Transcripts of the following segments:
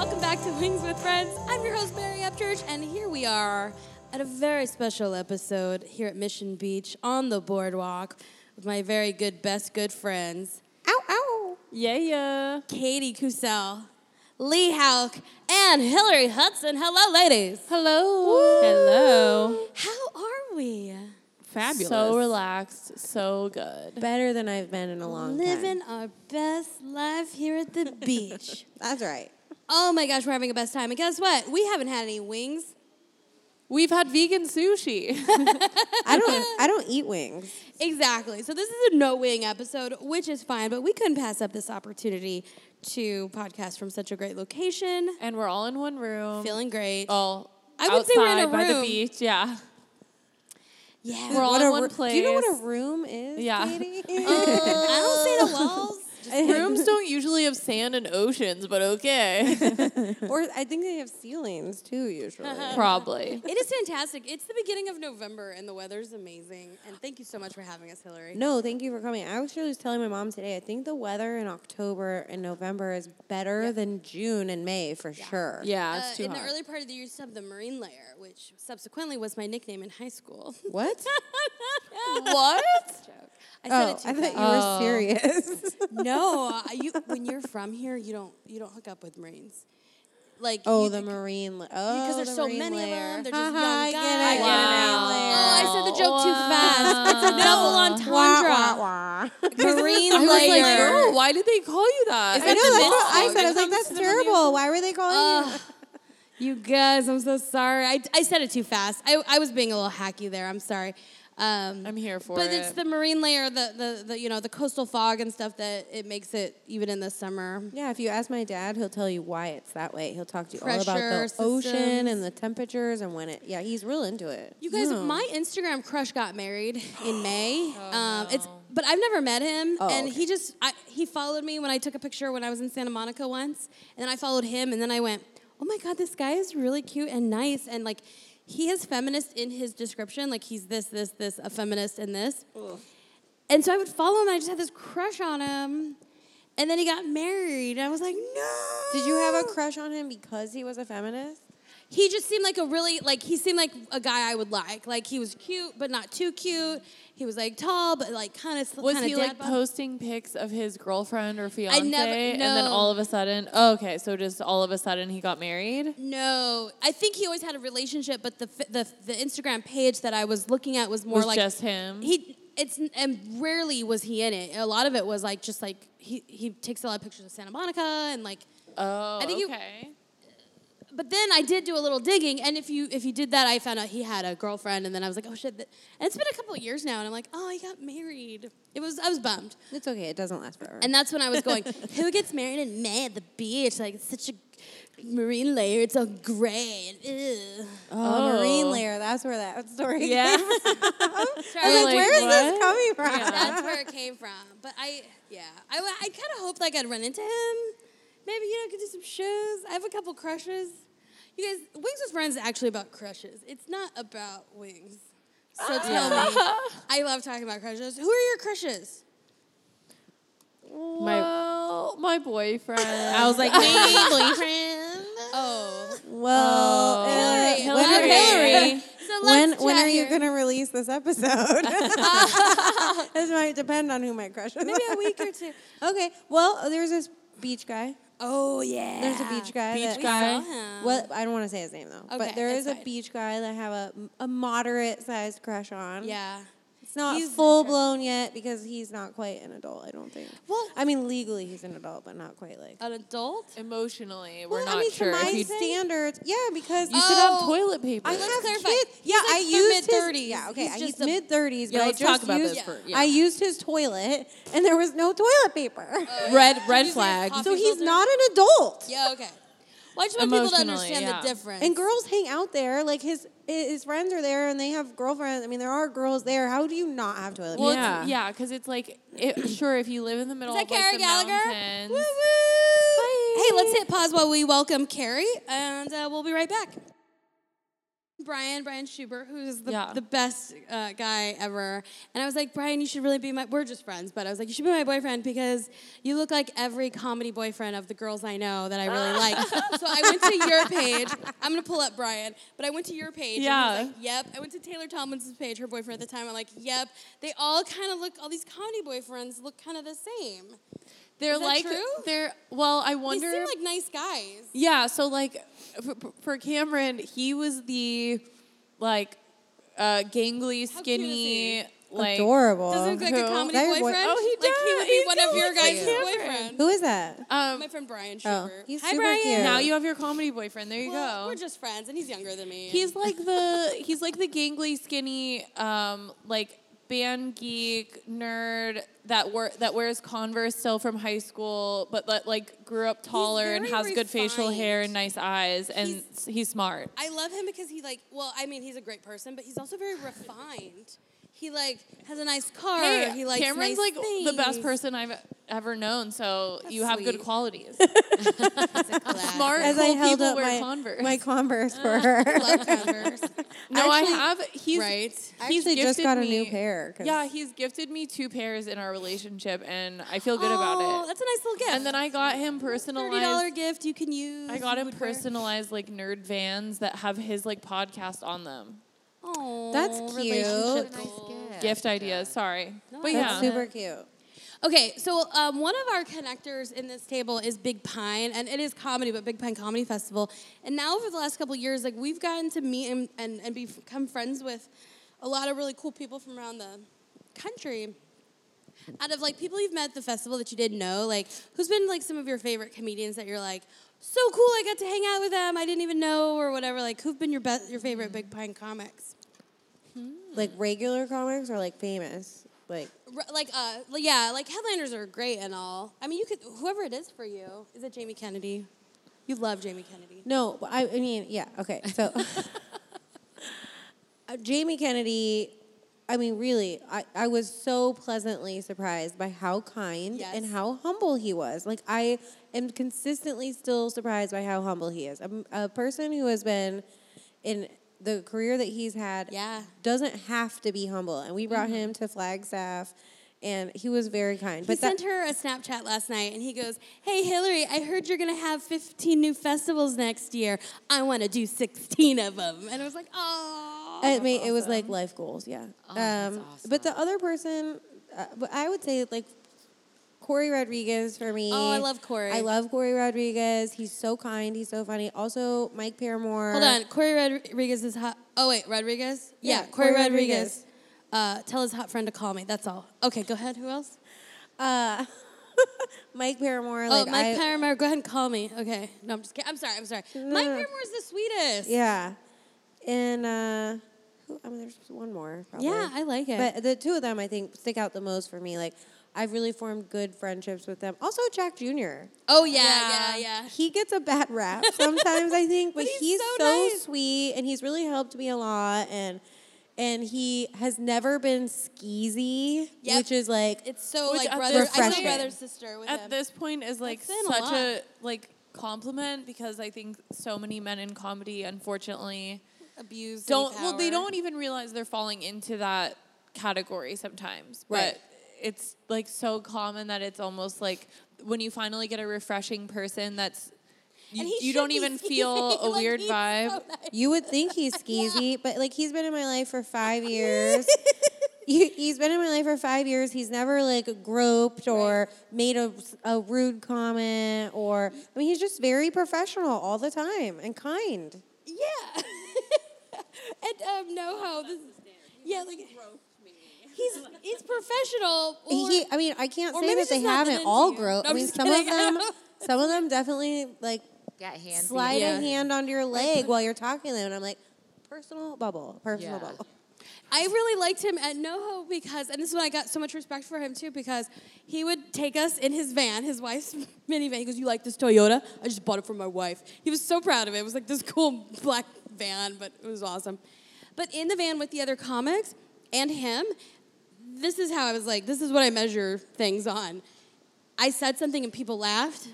welcome back to Wings with Friends. I'm your host, Mary Upchurch, and here we are at a very special episode here at Mission Beach on the boardwalk with my very good, best good friends, Ow, ow. Yeah, yeah. Katie Kusel, Lee Hauk, and Hillary Hudson. Hello, ladies. Hello. Hello. How are we? Fabulous. So relaxed. So good. Better than I've been in a long Living time. Living our best life here at the beach. That's right. Oh my gosh, we're having a best time. And guess what? We haven't had any wings. We've had vegan sushi. I don't I don't eat wings. Exactly. So this is a no wing episode, which is fine, but we couldn't pass up this opportunity to podcast from such a great location. and we're all in one room. Feeling great. all I would say we're in a outside by the beach. Yeah. yeah. We're all What in a one place. Do you know what a room is? Yeah. Katie? I don't see the walls. Rooms don't usually have sand and oceans, but okay. or I think they have ceilings too usually. Probably. It is fantastic. It's the beginning of November and the weather's amazing. And thank you so much for having us, Hillary. no, thank you for coming. I actually was telling my mom today. I think the weather in October and November is better than June and May for sure. Yeah, Uh, too in the early part of the year, you used have the marine layer, which subsequently was my nickname in high school. What? what? Joke. I said oh, it too I thought fast. you were Oh. serious. No, uh, you when you're from here, you don't you don't hook up with Marines. Like oh, you, the marine. La- oh, because there's the so marine many of them, they're just Haha, young I get guys. it, I get it, Wow. Oh, I said the joke too fast. It's a double entendre. Wah, wah, wah. Marine I was like, layer. girl, why did they call you that? Is I that know that's what I said. I was like, that's terrible. Why were they calling you? You guys, I'm so sorry. I, I said it too fast. I, I was being a little hacky there. I'm sorry. Um, I'm here for but it. it's the marine layer, the, the the you know the coastal fog and stuff that it makes it even in the summer. Yeah, if you ask my dad, he'll tell you why it's that way. He'll talk to you all about Pressure the ocean and the temperatures and when it. Yeah, he's real into it. You guys, Yeah. my Instagram crush got married in May. Oh, um, It's but I've never met him, Oh, and okay. he just I, he followed me when I took a picture when I was in Santa Monica once, and then I followed him, and then I went, oh my god, this guy is really cute and nice, and like he is feminist in his description, like he's this, this, this, a feminist, and this, and so I would follow him, and I just had this crush on him, and then he got married, and I was like, no. Did you have a crush on him because he was a feminist? he just seemed like a really like he seemed like a guy I would like. Like he was cute but not too cute. He was like tall but like kind of was he like posting pics of his girlfriend or fiance? never- And then all of a sudden, oh, okay, so just all of a sudden he got married? No, I think he always had a relationship, but the the the Instagram page that I was looking at was more Was like just him? He it's and rarely was he in it. A lot of it was like just like he he takes a lot of pictures of Santa Monica and like. Oh, I think okay. But then I did do a little digging, and if you if you did that, I found out he had a girlfriend, and then I was like, oh shit! And it's been a couple of years now, and I'm like, oh, he got married. It was I was bummed. It's okay. It doesn't last forever. And that's when I was going, who gets married in May at the beach? Like, it's such a marine layer. It's all gray. And, ugh. oh, marine Oh. layer. That's where that story. Yeah. Came from. I was Sorry, like, like, where is this coming from? Yeah. That's where it came from. But I, yeah, I, I kind of hoped like I'd run into him. Maybe, you know, could do some shows. I have a couple crushes. You guys, Wings with Friends is actually about crushes. It's not about wings. So tell me. I love talking about crushes. Who are your crushes? My, well, my boyfriend. I was like, me, boyfriend. Oh. Well, uh, Hillary, when, Hillary. Hillary. So when, let's when chat are you here. going to release this episode? this might depend on who my crush is. Maybe a week or two. okay. Well, there's this beach guy. Oh yeah. There's a beach guy. Beach that, We guy. saw him. Well, I don't want to say his name though. Okay, but there is that's a fine. beach guy that I have a, a moderate sized crush on. Yeah. It's not He's full blown yet because he's not quite an adult, I don't think. Well- I mean, legally he's an adult, but not quite like. An adult. Emotionally, we're well, not I mean, sure to my standards, yeah, because You should have Oh, toilet paper. I have clarify. kids. He's Yeah, like I used mid-thirties. his. Yeah, okay, He's I just used mid thirties, Yeah, but I let's just talk about used, this for- I used his toilet, and there was no toilet paper. Oh, red red Did you say flag. so he's not an adult. Yeah. Okay. Well, I just want people to understand yeah. the difference. And girls hang out there, like his his friends are there, and they have girlfriends. I mean, there are girls there. How do you not have toilet Well, paper? yeah, yeah, because it's like, it, sure, if you live in the middle Is that of like Carrie the Gallagher? mountains. Woo woo! Hey, let's hit pause while we welcome Carrie, and uh, we'll be right back. Brian, Brian Schubert, who's the, Yeah. the best uh, guy ever. And I was like, Brian, you should really be my, we're just friends, but I was like, you should be my boyfriend because you look like every comedy boyfriend of the girls I know that I really like. so I went to your page. I'm going to pull up Brian, but I went to your page. Yeah. And he was like, yep. I went to Taylor Tomlinson's page, her boyfriend at the time. I'm like, yep. They all kind of look, all these comedy boyfriends look kind of the same. They're Is that like true? they're well. I wonder. They wonder. seem like nice guys. yeah. So like for, for Cameron, he was the like uh, gangly, How cute is he? skinny, like Adorable. Does he look like a comedy That your boy- boyfriend? Oh, he Like he would be does. one He of your looks guys' like boyfriend. Who is that? Um, My friend Brian Oh, Schubert. he's Hi, super Brian. cute. now you have your comedy boyfriend. There you Well, go. We're just friends, and he's younger than me. He's like the he's like the gangly, skinny, um, like band geek nerd that wor- that wears Converse still from high school, but that like grew up taller and has good facial hair and nice eyes, and He's- he's smart. I love him because he like. Well, I mean, he's a great person, but he's also very refined. He like has a nice car. Hey, he likes Cameron's nice like the best person I've ever known, so you have good qualities. Smart, As cool I held people up wear my Converse. my Converse for uh, her. I love Converse. no, I have. He's right. I he's actually just got a me- new pair. Yeah, he's gifted me two pairs in our relationship, and I feel good oh, about it. Oh, that's a nice little gift. And then I got him personalized thirty dollar personalized. gift you can use. I got him would wear. personalized like nerd vans that have his like podcast on them. Oh, That's cute. Nice gift. Gift ideas. Sorry, No, but That's yeah. super cute. Okay, so um, one of our connectors in this table is Big Pine, and it is comedy, but Big Pine Comedy Festival. And now, over the last couple of years, like we've gotten to meet and, and, and become friends with a lot of really cool people from around the country. Out of like people you've met at the festival that you didn't know, like who's been like some of your favorite comedians that you're like, so cool, I got to hang out with them, I didn't even know, or whatever. Like, who've been your best, your favorite Big Pine comics? Like regular comics or like famous? Like R- like uh yeah like headliners are great and all i mean you could whoever it is for you is it jamie kennedy you love jamie kennedy no, but I, I mean, yeah, okay. So uh, Jamie Kennedy, I mean, really, I, I was so pleasantly surprised by how kind and how humble he was. Like I am consistently still surprised by how humble he is. I'm a person who has been in the career that he's had Yeah. doesn't have to be humble. And we brought mm-hmm. him to Flagstaff and he was very kind. he but that, sent her a snapchat last night and he goes hey hillary i heard you're gonna have 15 new festivals next year i want to do 16 of them and i was like oh I mean, it was like life goals, yeah. Oh, that's um, But the other person, uh, but I would say like Corey Rodriguez for me. Oh, I love Corey. I love Corey Rodriguez. He's so kind. He's so funny. Also, Mike Paramore. hold on corey rodriguez is hot oh wait rodriguez yeah, Yeah, corey, Corey rodriguez, Rodriguez. Uh, tell his hot friend to call me that's all okay go ahead who else Uh, Mike Paramore. oh Like mike I, paramore go ahead and call me okay no i'm just kidding i'm sorry i'm sorry mike no. paramore's the sweetest Yeah, and uh, who, I mean, there's one more. Probably. Yeah, I like it. But the two of them, I think, stick out the most for me. Like, I've really formed good friendships with them. Also, Jack Jr. Oh yeah, Yeah. yeah, yeah. He gets a bad rap sometimes, I think, but, But he's, he's so, so nice. sweet and he's really helped me a lot and and he has never been skeezy, Yep. which is like It's so like brother. this I say point- brother sister with At him. this point is like saying a such lot. a like compliment because I think so many men in comedy, unfortunately, abuse. don't well they don't even realize they're falling into that category sometimes. Right. But it's like so common that it's almost like when you finally get a refreshing person that's you, And he you don't even skeezy. feel a Like, weird vibe. so nice. you would think he's skeezy, but like he's been in my life for five years. He- He's been in my life for five years. He's never like groped or made a, a rude comment or I mean he's just very professional all the time and kind. Yeah. and um, know how this. Yeah, like he's he's professional. Or, he, I mean, I can't say that they just not that haven't all you. grown. No, I mean, just some of them, some of them definitely like Got hands. slide Yeah. a hand onto your leg while you're talking to them, and I'm like, personal bubble, personal Yeah. bubble. I really liked him at NoHo because, and this is when I got so much respect for him too, because he would take us in his van, his wife's minivan. He goes, "You like this Toyota? I just bought it for my wife." He was so proud of it. It was like this cool black van, but it was awesome. But in the van with the other comics and him, this is how I was like, this is what I measure things on. I said something and people laughed.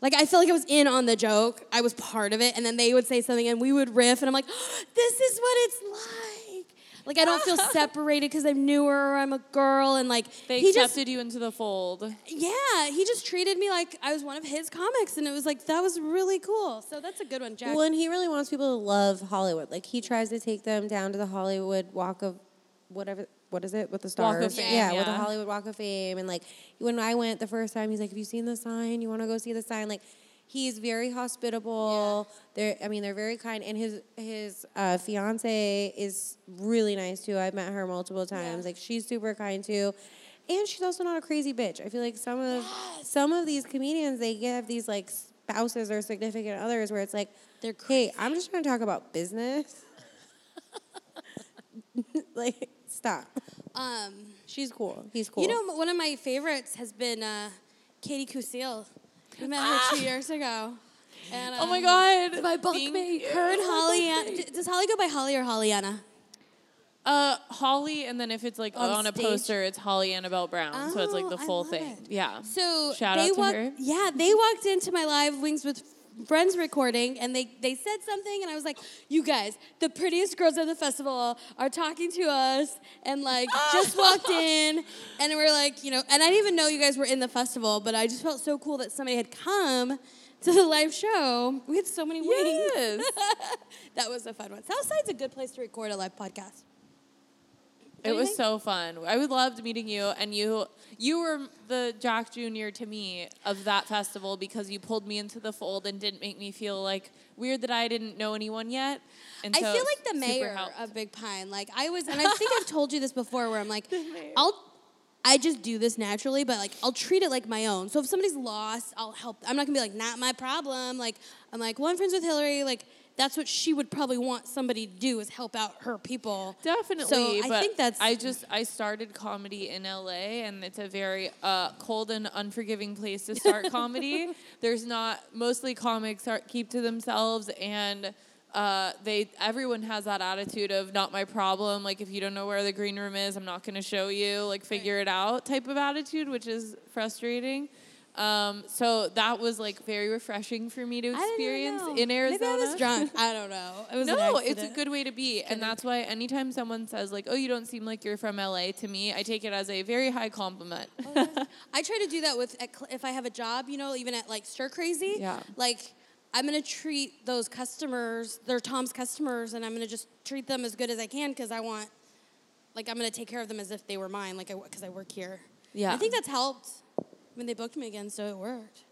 Like I feel like I was in on the joke. I was part of it, and then they would say something, and we would riff, and I'm like, "This is what it's like." Like I don't feel separated because I'm newer or I'm a girl, and like They he accepted just you into the fold. yeah, he just treated me like I was one of his comics, and it was like that was really cool. So that's a good one, Jack. Well, and he really wants people to love Hollywood. Like he tries to take them down to the Hollywood Walk of whatever. What is it with the Walk stars? of Fame, yeah, with the. Hollywood Walk of Fame. And like when I went the first time, he's like, "Have you seen the sign? You want to go see the sign?" Like he's very hospitable. Yeah. They're, I mean, they're very kind. And his his uh, fiance is really nice too. I've met her multiple times. Yeah. Like she's super kind too. And she's also not a crazy bitch. I feel like some of some of these comedians they have these like spouses or significant others where it's like They're hey, I'm just trying to talk about business. like, stop. um, She's cool. He's cool. you know, one of my favorites has been uh, Katie Kusil. We met her two years ago. And, Oh my um, god. My bunkmate. Her and Holly. d- Does Holly go by Holly or Hollyana? Uh, Holly, and then if it's like On on, a stage? poster, it's Holly Annabelle Brown. so it's like Oh, the I full love thing. it. Yeah. So Shout they out to walked, her. Yeah, they walked into my live Wings with Friends recording, and they they said something, and I was like, "You guys, the prettiest girls at the festival are talking to us," and like oh. just walked in, and we are like, you know, and I didn't even know you guys were in the festival, but I just felt so cool that somebody had come to the live show. We had so many wings. Yes. that was a fun one. Southside's a good place to record a live podcast. It was so fun. I would loved meeting you, and you you were the Jack Junior to me of that festival because you pulled me into the fold and didn't make me feel like weird that I didn't know anyone yet. And I so feel like the mayor helped. of Big Pine. Like I was, and I think I've told you this before, where I'm like, I'll, I just do this naturally, but like I'll treat it like my own. So if somebody's lost, I'll help. I'm not gonna be like, not my problem. Like I'm like, well, I'm friends with Hillary. Like that's what she would probably want somebody to do is help out her people. Definitely, So I think that's. I just I started comedy in LA, and it's a very uh, cold and unforgiving place to start comedy. There's not mostly comics are keep to themselves, and uh, they everyone has that attitude of not my problem. Like if you don't know where the green room is, I'm not going to show you. Like figure it out type of attitude, which is frustrating. Um, so that was like very refreshing for me to I didn't even experience in Arizona. Maybe I was drunk. I don't know. It was No, it's a good way to be. And that's why anytime someone says, like, oh, you don't seem like you're from LA, to me, I take it as a very high compliment. I try to do that with if I have a job, you know, even at like Stir Crazy. Yeah. Like I'm gonna treat those customers, they're Tom's customers, and I'm gonna just treat them as good as I can because I want, like, I'm gonna take care of them as if they were mine, like I because I work here. Yeah. I think that's helped when they booked me again, so it worked.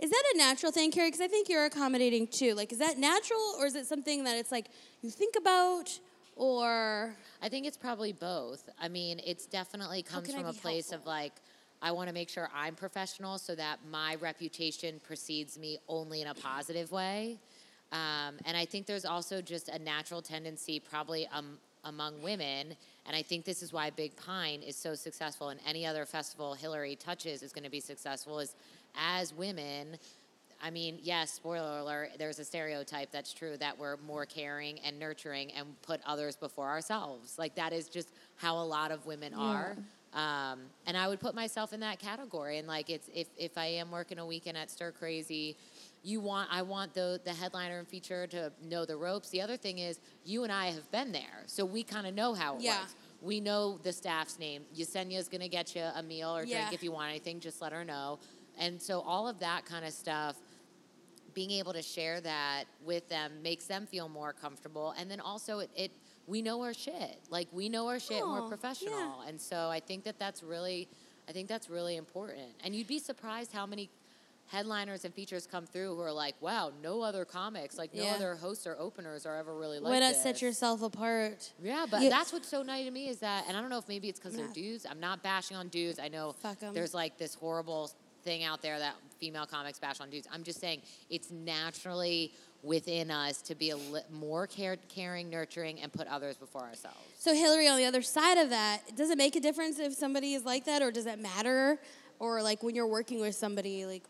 Is that a natural thing, Carrie? Because I think you're accommodating too. Like, is that natural, or is it something that it's like you think about, or I think it's probably both. I mean, it's definitely comes from a place of like, I want to make sure I'm professional so that my reputation precedes me only in a positive way. Um, and I think there's also just a natural tendency, probably um, among women, and I think this is why Big Pine is so successful, and any other festival Hillary touches is going to be successful. Is as women, I mean, yes, spoiler alert, there's a stereotype that's true that we're more caring and nurturing and put others before ourselves. Like, that is just how a lot of women are. Um, and I would put myself in that category. And, like, it's if, if I am working a weekend at Stir Crazy, you want I want the the headliner and feature to know the ropes. The other thing is you and I have been there, so we kind of know how it Yeah. works. We know the staff's name. Yesenia's gonna get you a meal or drink if you want anything. Just let her know. And so all of that kind of stuff, being able to share that with them makes them feel more comfortable. And then also it, it we know our shit. Like we know our shit and we're yeah. professional. And so I think that that's really, I think that's really important. And you'd be surprised how many headliners and features come through who are like, wow, no other comics, like no Yeah. other hosts or openers are ever really like why not this. set yourself apart? Yeah, but Yeah. that's what's so nice to me is that, and I don't know if maybe it's because they're dudes. I'm not bashing on dudes. I know there's like this horrible thing out there that female comics bash on dudes. I'm just saying it's naturally within us to be a li- more care- caring, nurturing, and put others before ourselves. So Hillary, on the other side of that, does it make a difference if somebody is like that, or does it matter? Or like when you're working with somebody, like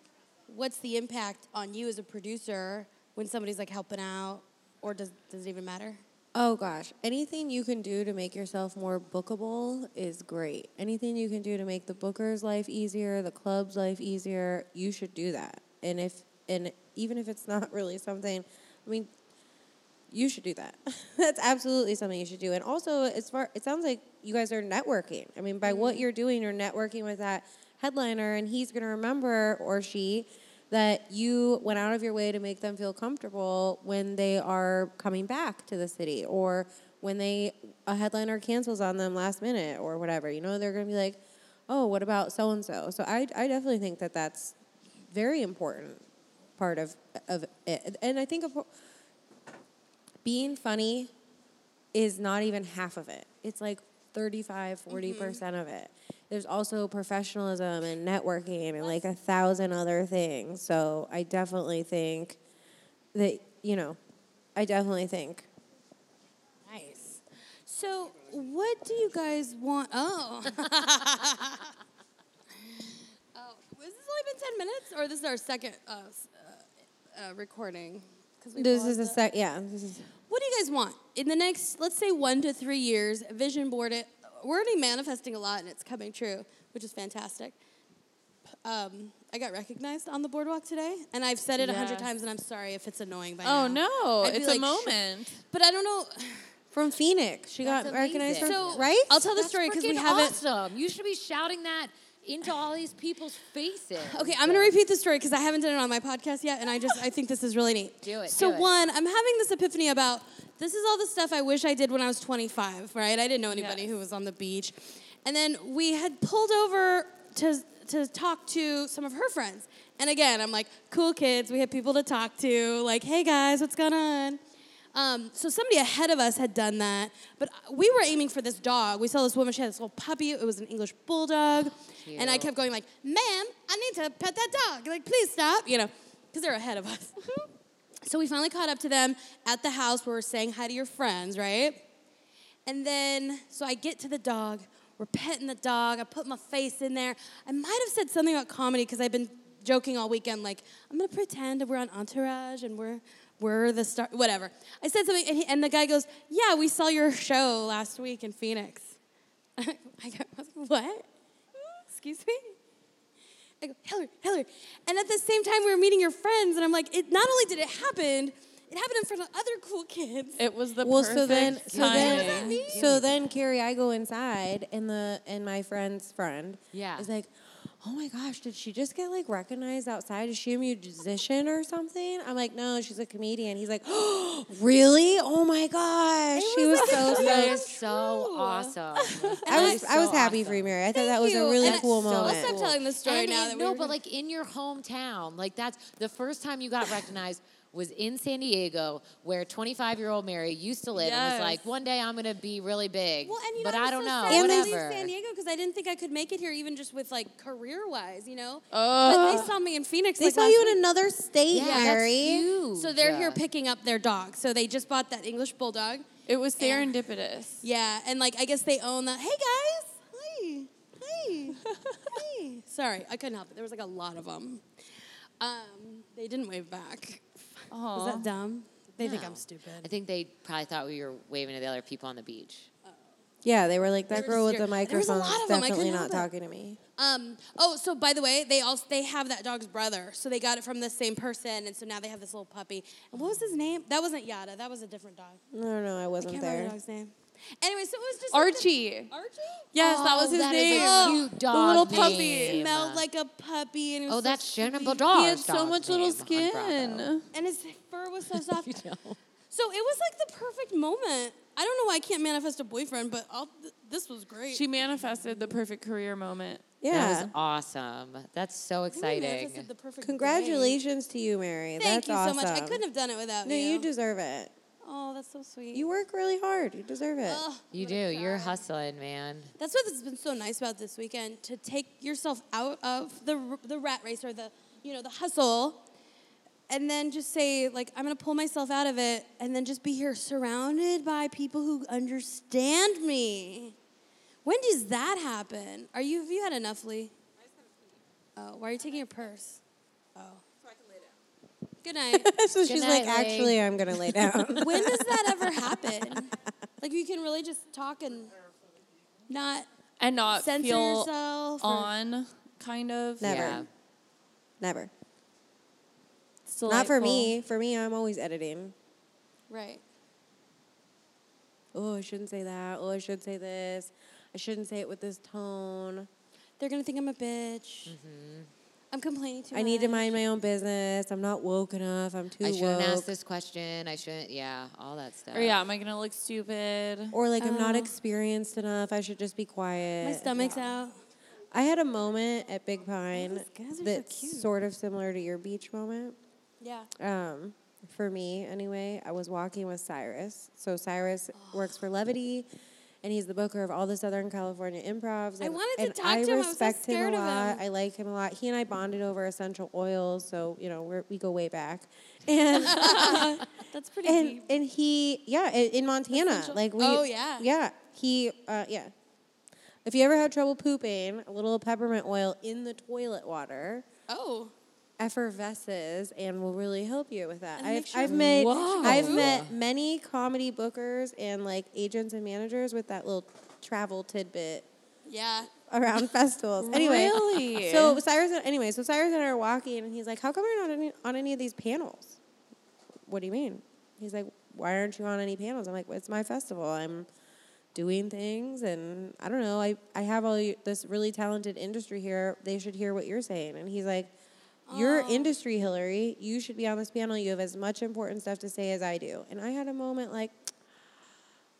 what's the impact on you as a producer when somebody's like helping out, or does does it even matter? Oh gosh, anything you can do to make yourself more bookable is great. Anything you can do to make the booker's life easier, the club's life easier, you should do that. and if and even if it's not really something, I mean, you should do that. That's absolutely something you should do. And also, as far it sounds like you guys are networking. I mean, by what mm-hmm. you're doing, you're networking with that headliner, and he's going to remember or she that you went out of your way to make them feel comfortable when they are coming back to the city or when they a headliner cancels on them last minute or whatever. You know, they're going to be like, "Oh, what about so and so?" So I I definitely think that that's very important part of of it. And I think being funny is not even half of it. It's like 35, 40% of it. There's also professionalism and networking and like a thousand other things. So I definitely think that, you know, I definitely think. Nice. So, what do you guys want? Oh. oh, has this only been 10 minutes? Or this is our second uh, uh, recording? 'Cause we This is a it. sec, yeah. This is, What do you guys want in the next, let's say, one to three years? Vision board it. We're already manifesting a lot, and it's coming true, which is fantastic. Um, I got recognized on the boardwalk today, and I've said it a hundred Yes. times, and I'm sorry if it's annoying by Oh now. no, I'd be it's like, a sh- moment. But I don't know. from Phoenix. She That's got recognized from. So right? I'll tell the That's story because we freaking haven't. awesome. You should be shouting that into all these people's faces. Okay, I'm gonna repeat the story because I haven't done it on my podcast yet, and I just I think this is really neat. Do it, So do it. one, I'm having this epiphany about this is all the stuff I wish I did when I was 25. Right? I didn't know anybody Yes. who was on the beach, and then we had pulled over to to talk to some of her friends, and again, I'm like, cool kids, we have people to talk to. Like, hey guys, what's going on? Um, so somebody ahead of us had done that, but we were aiming for this dog. We saw this woman; she had this little puppy. It was an English bulldog, and I kept going like, "Ma'am, I need to pet that dog. Like, please stop." You know, because they're ahead of us. so we finally caught up to them at the house where we're saying hi to your friends, right? And then, so I get to the dog. We're petting the dog. I put my face in there. I might have said something about comedy because I've been joking all weekend, like, I'm going to pretend that we're on Entourage and we're, we're the star, whatever. I said something, and, he, and the guy goes, Yeah, we saw your show last week in Phoenix. I go, What? Excuse me? I go, Hillary, Hillary. And at the same time, we were meeting your friends, and I'm like, it, not only did it happen, it happened in front of other cool kids. It was the well, perfect so then, so then, so then, Carrie, I go inside, and the and my friend's friend, Yeah. is like, "Oh my gosh, did she just get like recognized outside? Is she a musician or something?" I'm like, "No, she's a comedian." He's like, "Oh, really? Oh my gosh, she was so so." is so awesome. I was I was happy for you, Mary. I thought that was you. a really And cool so I'll moment. stop telling the story And now in- that we no, were but like in your hometown, like that's the first time you got recognized was in San Diego, where 25 year old Mary used to live, and was like, one day I'm gonna be really big. Well, and you know, but I, I don't so know, sad to leave whatever. San Diego because I didn't think I could make it here, even just with like career wise, you know. Oh. But they saw me in Phoenix. They like, saw you week. in another state, yeah, that's Mary. huge. So they're here picking up their dog. So they just bought that English bulldog. It was serendipitous. Yeah, and like I guess they own that. Hey guys, hi, hi, hi. Sorry, I couldn't help it. There was like a lot of them. Um, they didn't wave back. Was that dumb? They think I'm stupid. I think they probably thought we were waving to the other people on the beach. Yeah, they were like that were girl with the here- there was a microphone lot of them. Definitely couldn't not help it. talking to me. Um, oh, so by the way, they also they have that dog's brother. So they got it from the same person, and so now they have this little puppy. And what was his name? That wasn't Yada. That was a different dog. No, no, I I wasn't can't remember there. the dog's name. Anyway, so it was just like this- Archie. Archie. Yes, that was Oh, his that is name. a cute dog the little puppy. name. Smelled like a puppy, and it oh, was Oh, so that's Shannon sweet. He had so much little skin. And his fur was so soft. You know. So it was like the perfect moment. I don't know why I can't manifest a boyfriend, but I'll, th- this was great. She manifested the perfect career moment. Yeah. That was awesome. That's so exciting. manifested the perfect day. Congratulations to you, Mary. Thank that's you awesome. so much. I couldn't have done it without No, you. No, you deserve it. Oh, that's so sweet. You work really hard. You deserve it. Oh, Ugh, You do. You're hustling, man. That's what has been so nice about this weekend to take yourself out of the the rat race or the you know the hustle, and then just say like I'm gonna pull myself out of it, and then just be here surrounded by people who understand me. When does that happen? Are you have you had enough, Lee? Oh, why are you taking your purse? Good night. so she's night, like, Lee. actually, I'm gonna lay down. when does that ever happen? Like you can really just talk and not And not censor feel yourself. or- on, kind of. Never. Yeah. Never. Not for delightful. me. For me, I'm always editing. Right. Oh, I shouldn't say that. Oh, I should say this. I shouldn't say it with this tone. They're gonna think I'm a bitch. Mm-hmm. I'm complaining too I need to mind my own business. I'm not woke enough. I'm too I shouldn't woke. ask this question. I shouldn't. Yeah, all that stuff. Or yeah, am I gonna look stupid? Or like I'm not Oh. experienced enough. I should just be quiet. My stomach's out. I had a moment at Big Pine These guys are so that's cute. sort of similar to your beach moment. Yeah. Um, for me, anyway, I was walking with Cyrus. So Cyrus works for Levity, and he's the booker of all the Southern California improvs. I And, wanted to talk I to him. I so respect him a lot. him. I like him a lot. He and I bonded over essential oils, so you know we're, we go way back. And That's pretty and deep. and he yeah i- in Montana Essential- like we Oh, yeah. yeah he uh, yeah. If you ever had trouble pooping, a little peppermint oil in the toilet water Oh. Effervesces and will really help you with that. And I've, sure- I've met Wow. I've met many comedy bookers and like agents and managers with that little travel tidbit Yeah. around festivals. Anyway, uh, Really? so Cyrus and- anyway, so Cyrus and I are walking and he's like, "How come you're not on any, on any of these panels?" What do you mean? He's like, "Why aren't you on any panels?" I'm like, well, "It's my festival. I'm doing things and I don't know. I I have all this really talented industry here. They should hear what you're saying." And he's like, "Your industry, Hillary. You should be on this panel. You have as much important stuff to say as I do." And I had a moment like.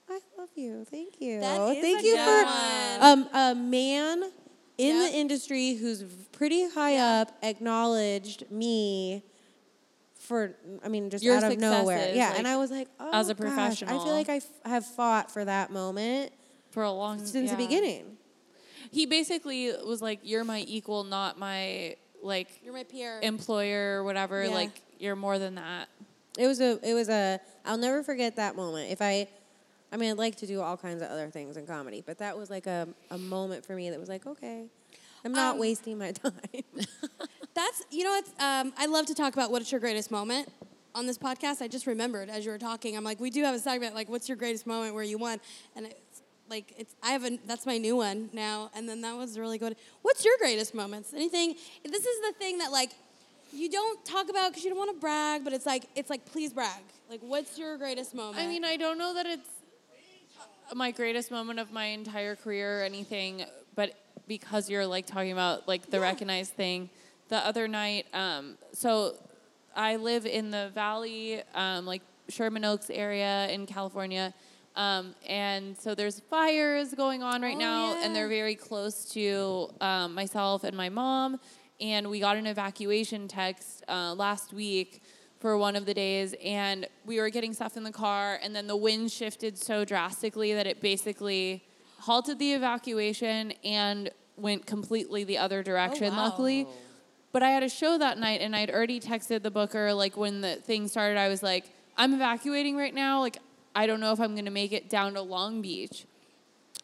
I love you. Thank you. Thank you for um, a man in Yep. the industry who's pretty high up acknowledged me for I mean just Your out of nowhere. Yeah, like, and I was like, oh, as a gosh, I feel like I f- have fought for that moment for a long since the beginning. He basically was like, "You're my equal, not my like You're my peer. employer or whatever. Yeah. Like you're more than that." It was a it was a I'll never forget that moment. If I I mean I'd like to do all kinds of other things in comedy, but that was like a, a moment for me that was like, okay. I'm not Um, wasting my time. That's you know what um, I love to talk about what's your greatest moment on this podcast. I just remembered as you were talking. I'm like, we do have a segment like, what's your greatest moment where you won? And it's like it's I have a that's my new one now. And then that was really good. What's your greatest moments? Anything? This is the thing that like you don't talk about because you don't want to brag, but it's like it's like please brag. Like, what's your greatest moment? I mean, I don't know that it's my greatest moment of my entire career or anything, but because you're like talking about like the recognized thing, the other night, um, so I live in the Valley, um, like Sherman Oaks area in California. Um, and so there's fires going on right Oh, now, yeah. and they're very close to um, myself and my mom. And we got an evacuation text uh, last week for one of the days, and we were getting stuff in the car, and then the wind shifted so drastically that it basically halted the evacuation and went completely the other direction. wow. Luckily, but I had a show that night, and I'd already texted the booker like when the thing started. I was like, "I'm evacuating right now. Like, I don't know if I'm gonna make it down to Long Beach."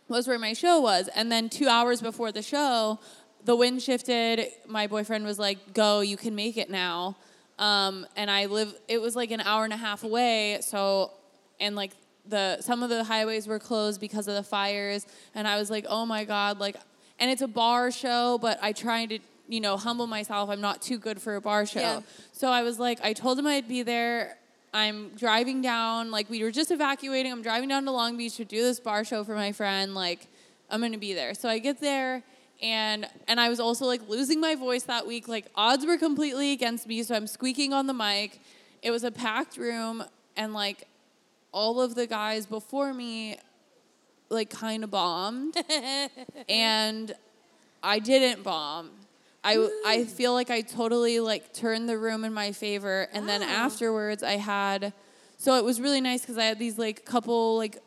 Was where my show was, and then two hours before the show, the wind shifted. My boyfriend was like, "Go, you can make it now." Um, and I live. It was like an hour and a half away. So, and like the some of the highways were closed because of the fires. And I was like, "Oh my god!" Like, and it's a bar show, but I tried to, you know, humble myself. I'm not too good for a bar show. Yeah. So I was like, I told him I'd be there. I'm driving down, like we were just evacuating. I'm driving down to Long Beach to do this bar show for my friend. Like, I'm gonna be there. So I get there and and I was also like losing my voice that week. Like odds were completely against me, so I'm squeaking on the mic. It was a packed room and like all of the guys before me like kind of bombed and I didn't bomb. I, I feel like I totally like turned the room in my favor and then afterwards I had so it was really nice because I had these like couple like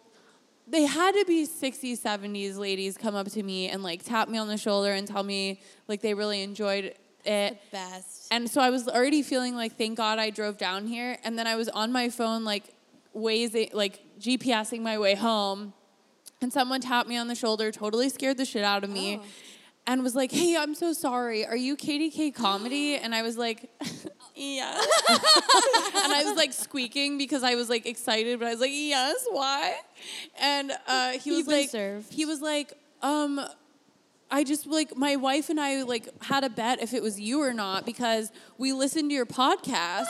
they had to be 60s 70s ladies come up to me and like tap me on the shoulder and tell me like they really enjoyed it best. and so I was already feeling like, thank God I drove down here. And then I was on my phone, like, Waze, like, GPSing my way home. And someone tapped me on the shoulder, totally scared the shit out of me. Oh. And was like, hey, I'm so sorry. Are you KDK Comedy? And I was like, yeah. and I was like squeaking because I was like excited, but I was like, yes, why? And uh, he was like, served. he was like, um, I just like my wife and I like had a bet if it was you or not because we listened to your podcast.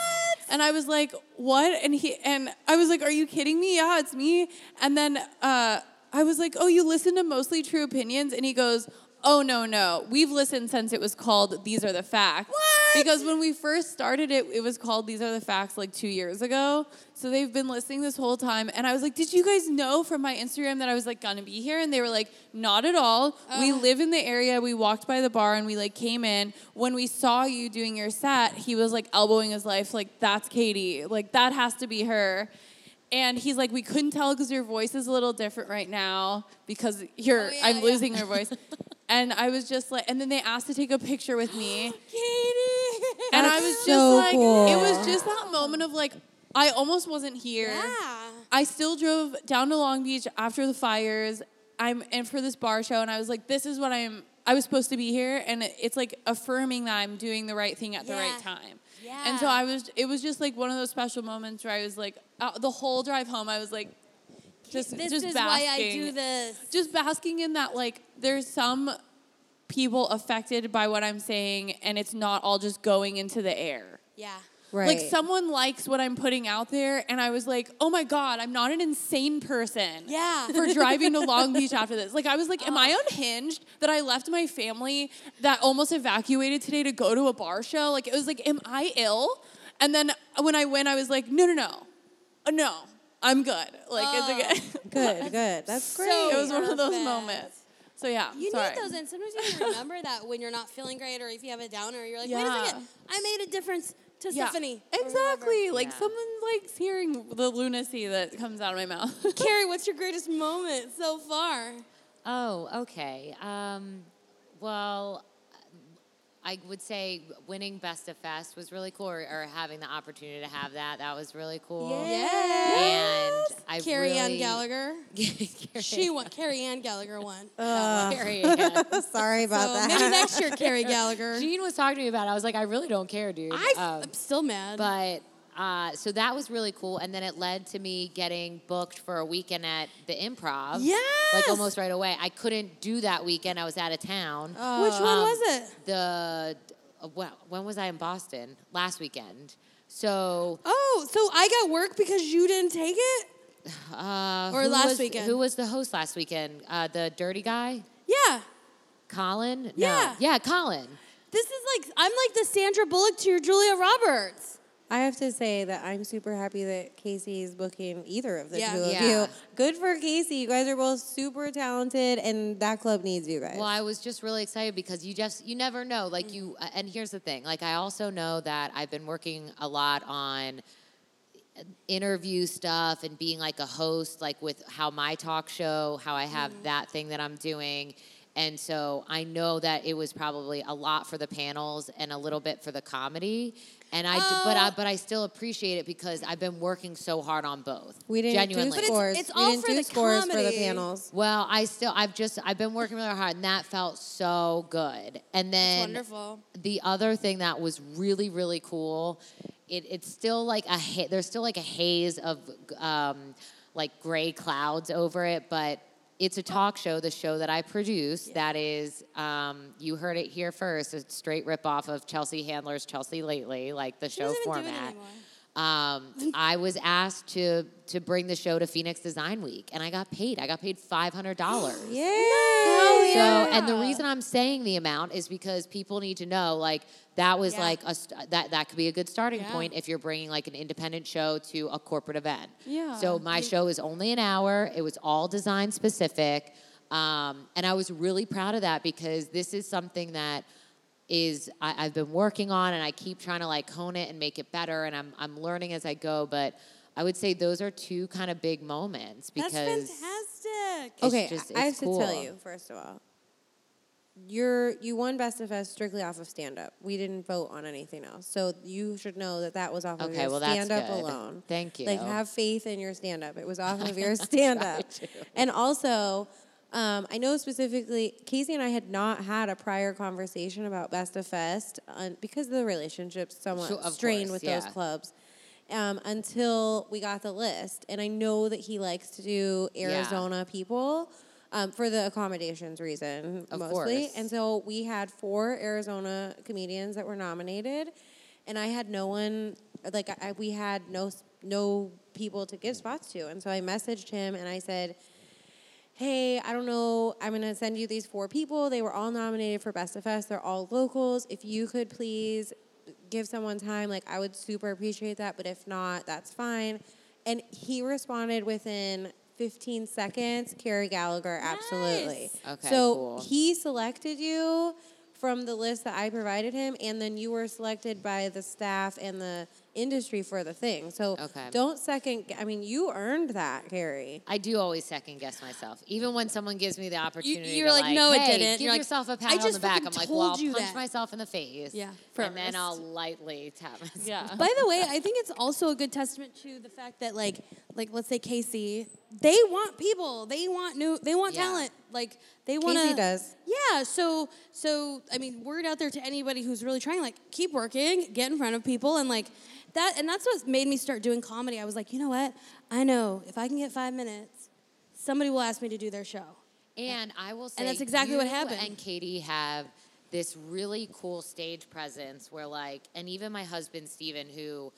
And I was like, "What?" And he and I was like, "Are you kidding me? Yeah, it's me." And then uh, I was like, "Oh, you listen to mostly true opinions?" And he goes, "Oh no, no. We've listened since it was called These Are the Facts." what? Because when we first started it, it was called These Are the Facts like 2 years ago. So they've been listening this whole time and I was like, "Did you guys know from my Instagram that I was like to be here?" And they were like, "Not at all. We oh. live in the area. We walked by the bar and we like came in. When we saw you doing your set, he was like elbowing his life like that's Katie. Like that has to be her." And he's like, we couldn't tell because your voice is a little different right now because oh, you're, Oh, yeah, I'm yeah. losing your voice. and I was just like, and then they asked to take a picture with me. Katie. and I was just so like, cool. it was just that moment of like, I almost wasn't here. Yeah. I still drove down to Long Beach after the fires. I'm in for this bar show, and I was like, this is what I'm. I was supposed to be here, and it's like affirming that I'm doing the right thing at the right time. Yeah. And so I was. It was just like one of those special moments where I was like, uh, the whole drive home, I was like, just This just is basking, why I do this. just basking in that like there's some people affected by what I'm saying, and it's not all just going into the air. Yeah. Right. Like someone likes what I'm putting out there, and I was like, oh my god, I'm not an insane person. Yeah. For driving to Long Beach after this. Like I was like, am I unhinged that I left my family that almost evacuated today to go to a bar show? Like it was like, am I ill? And then when I went, I was like, no, no, no, Uh, no, I'm good. Like it's okay. good, good. That's great. it was one of those Perfect. moments. So yeah, You sorry. need those, and sometimes you don't remember that when you're not feeling great, or if you have a downer, you're like, wait a second, I made a difference to Yeah, Stephanie. Exactly. Like Yeah. someone likes hearing the lunacy that comes out of my mouth. Carrie, what's your greatest moment so far? Oh, okay. Um, well, I would say winning Best of Fest was really cool, or, or having the opportunity to have that. That was really cool. Yeah. And I Carrie Ann Gallagher. Carrie She won. Carrie Ann Gallagher won. Carrie Ann. Sorry about so that. maybe next year, Carrie Gallagher. Gene was talking to me about it. I was like, I really don't care, dude. I, Um, I'm still mad. But uh, so that was really cool, and then it led to me getting booked for a weekend at the Improv. Yes! like almost right away. I couldn't do that weekend; I was out of town. Which one Um, was it? The uh, well, when was I in Boston? Last weekend. So Oh, so I got work because you didn't take it? uh, Or last was, weekend. Who was the host last weekend? Uh, the dirty guy, Yeah. Colin. No. Yeah. yeah, Colin. This is like I'm like the Sandra Bullock to your Julia Roberts. I have to say that I'm super happy that Casey is booking either of the Yeah. two of Yeah. you. Good for Casey. You guys are both super talented, and that club needs you guys. Well, I was just really excited because you just you never know. Like Mm. you, and here's the thing. Like I also know that I've been working a lot on interview stuff and being like a host, like with how my talk show, how I have Mm. that thing that I'm doing. And so I know that it was probably a lot for the panels and a little bit for the comedy. And I, d- but I, Oh. but I still appreciate it because I've been working so hard on both. we didn't genuinely. do But it's- scores. it's we all didn't for do the scores for the comedy. panels. Well, I still, I've just, I've been working really hard, and that felt so good. And then wonderful. the other thing that was really, really cool, it, it's still like a ha- there's still like a haze of um, like gray clouds over it, but it's a talk show, the show that I produce. That is, um, you heard it here first. It's a straight rip off of Chelsea Handler's Chelsea Lately, like the She show doesn't even do it format. Um, I was asked to to bring the show to Phoenix Design Week, and I got paid. I got paid five hundred dollars. Yeah. So, and the reason I'm saying the amount is because people need to know, like, that was Yeah. like a st- that that could be a good starting Yeah. point if you're bringing like an independent show to a corporate event. Yeah. So my show is only an hour. It was all design specific, um, and I was really proud of that because this is something that is I, I've been working on, and I keep trying to like hone it and make it better, and I'm I'm learning as I go, but. I would say those are two kind of big moments because That's fantastic. It's okay, just- I have it's to tell you first of all. You're you won Best of Fest strictly off of stand up. We didn't vote on anything else, so you should know that that was off of your well, stand up alone. Thank you. Like have faith in your stand up. It was off of your stand up, and also. Um, I know specifically, Casey and I had not had a prior conversation about Best of Fest uh, because the relationship's somewhat of strained course, with those clubs um, until we got the list. And I know that he likes to do Yeah. Arizona people. um, for the accommodations reason Of mostly. course. And so we had four Arizona comedians that were nominated, and I had no one like I, we had no no people to give spots to, and so I messaged him and I said. Hey, I don't know. I'm gonna send you these four people. They were all nominated for Best of Fest. They're all locals. If you could please give someone time, like I would super appreciate that. But if not, that's fine. And he responded within 15 seconds. Carrie Gallagher, absolutely. Nice. Okay, So cool. he selected you from the list that I provided him, and then you were selected by the staff and the industry for the thing. So Okay. don't second. I mean, you earned that, Carrie. I do always second guess myself, even when someone gives me the opportunity. you're to like, "No, it didn't." Give You're like, yourself a "I pat on the just back. I'm like, well, I'll you punch that." myself in the face. Yeah, and then. I'll lightly tap myself. Yeah. By the way, I think it's also a good testament to the fact that like like let's say Casey, they want people. They want new they want Yeah. talent. Like they want to Casey does. Yeah, so so I mean, word out there to anybody who's really trying like keep working, get in front of people and like that and that's what made me start doing comedy. I was like, "You know what? I know if I can get 5 minutes, somebody will ask me to do their show." And I will say, and that's exactly what happened. And Katie have this really cool stage presence where, like, and even my husband Steven, who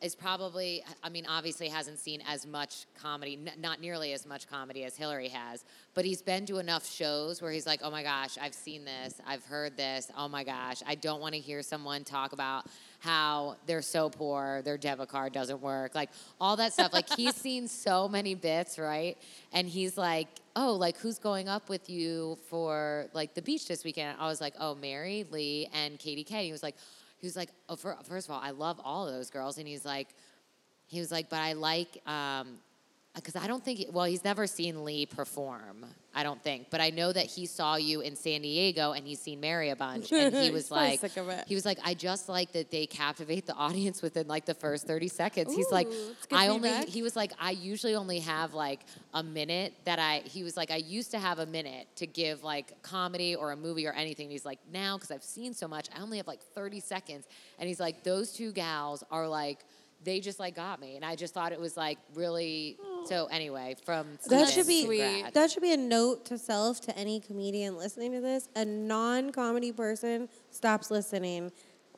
is probably, I mean, obviously hasn't seen as much comedy, n- not nearly as much comedy as Hillary has, but he's been to enough shows where he's like, oh my gosh, I've seen this, I've heard this, oh my gosh, I don't want to hear someone talk about how they're so poor, their debit card doesn't work, like all that stuff. Like he's seen so many bits, right? And he's like, oh, like who's going up with you for like the beach this weekend? I was like, oh, Mary, Lee, and Katie K. He was like, was like, oh, fir- first of all, I love all of those girls, and he's like, he was like, but I like, um, Uh, because I don't think, well, he's never seen Lee perform, I don't think, but I know that he saw you in San Diego and he's seen Mary a bunch, and he was like, sick of it. he was like, I just like that they captivate the audience within like the first 30 seconds. He's like, Ooh, that's good I only, feedback. he was like, I usually only have like a minute that I, he was like, I used to have a minute to give like comedy or a movie or anything. He's like, now, because I've seen so much, I only have like 30 seconds. And he's like, those two gals are like, they just like got me. And I just thought it was like really, so anyway, from That Steven, should be congrats. that should be a note to self to any comedian listening to this. A non-comedy person stops listening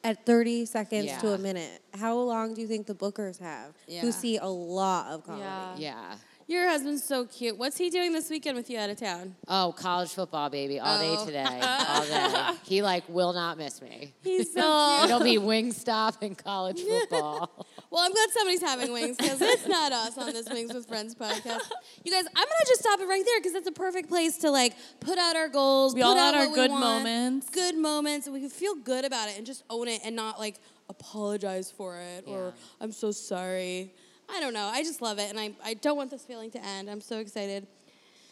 at 30 seconds to a minute. How long do you think the bookers have Yeah. who see a lot of comedy? Yeah. yeah. Your husband's so cute. What's he doing this weekend with you out of town? Oh, college football, baby, all Oh. day today, all day. He like will not miss me. He's so It'll be Wingstop and college football. Well, I'm glad somebody's having wings because it's not us on this Wings with Friends podcast. You guys, I'm gonna just stop it right there because it's a perfect place to like put out our goals, We put all out our good want, moments. good moments, and we can feel good about it and just own it and not like apologize for it or I'm so sorry. I don't know. I just love it, and I I don't want this feeling to end. I'm so excited.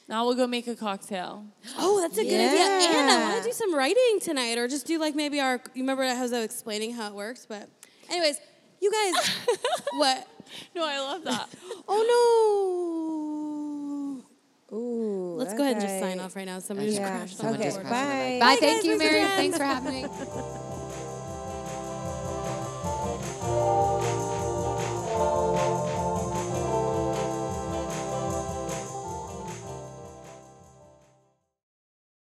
Now we'll go make a cocktail. Oh, that's a good idea. And I want to do some writing tonight, or just do like maybe our. You remember how I was explaining how it works, but, anyways, you guys, what? No, I love that. oh no. Ooh. Let's go ahead and just sign off right now. Somebody just Yeah. on my okay. door. Bye. Bye. Bye, Thank guys, you, Mary. Thanks for having me.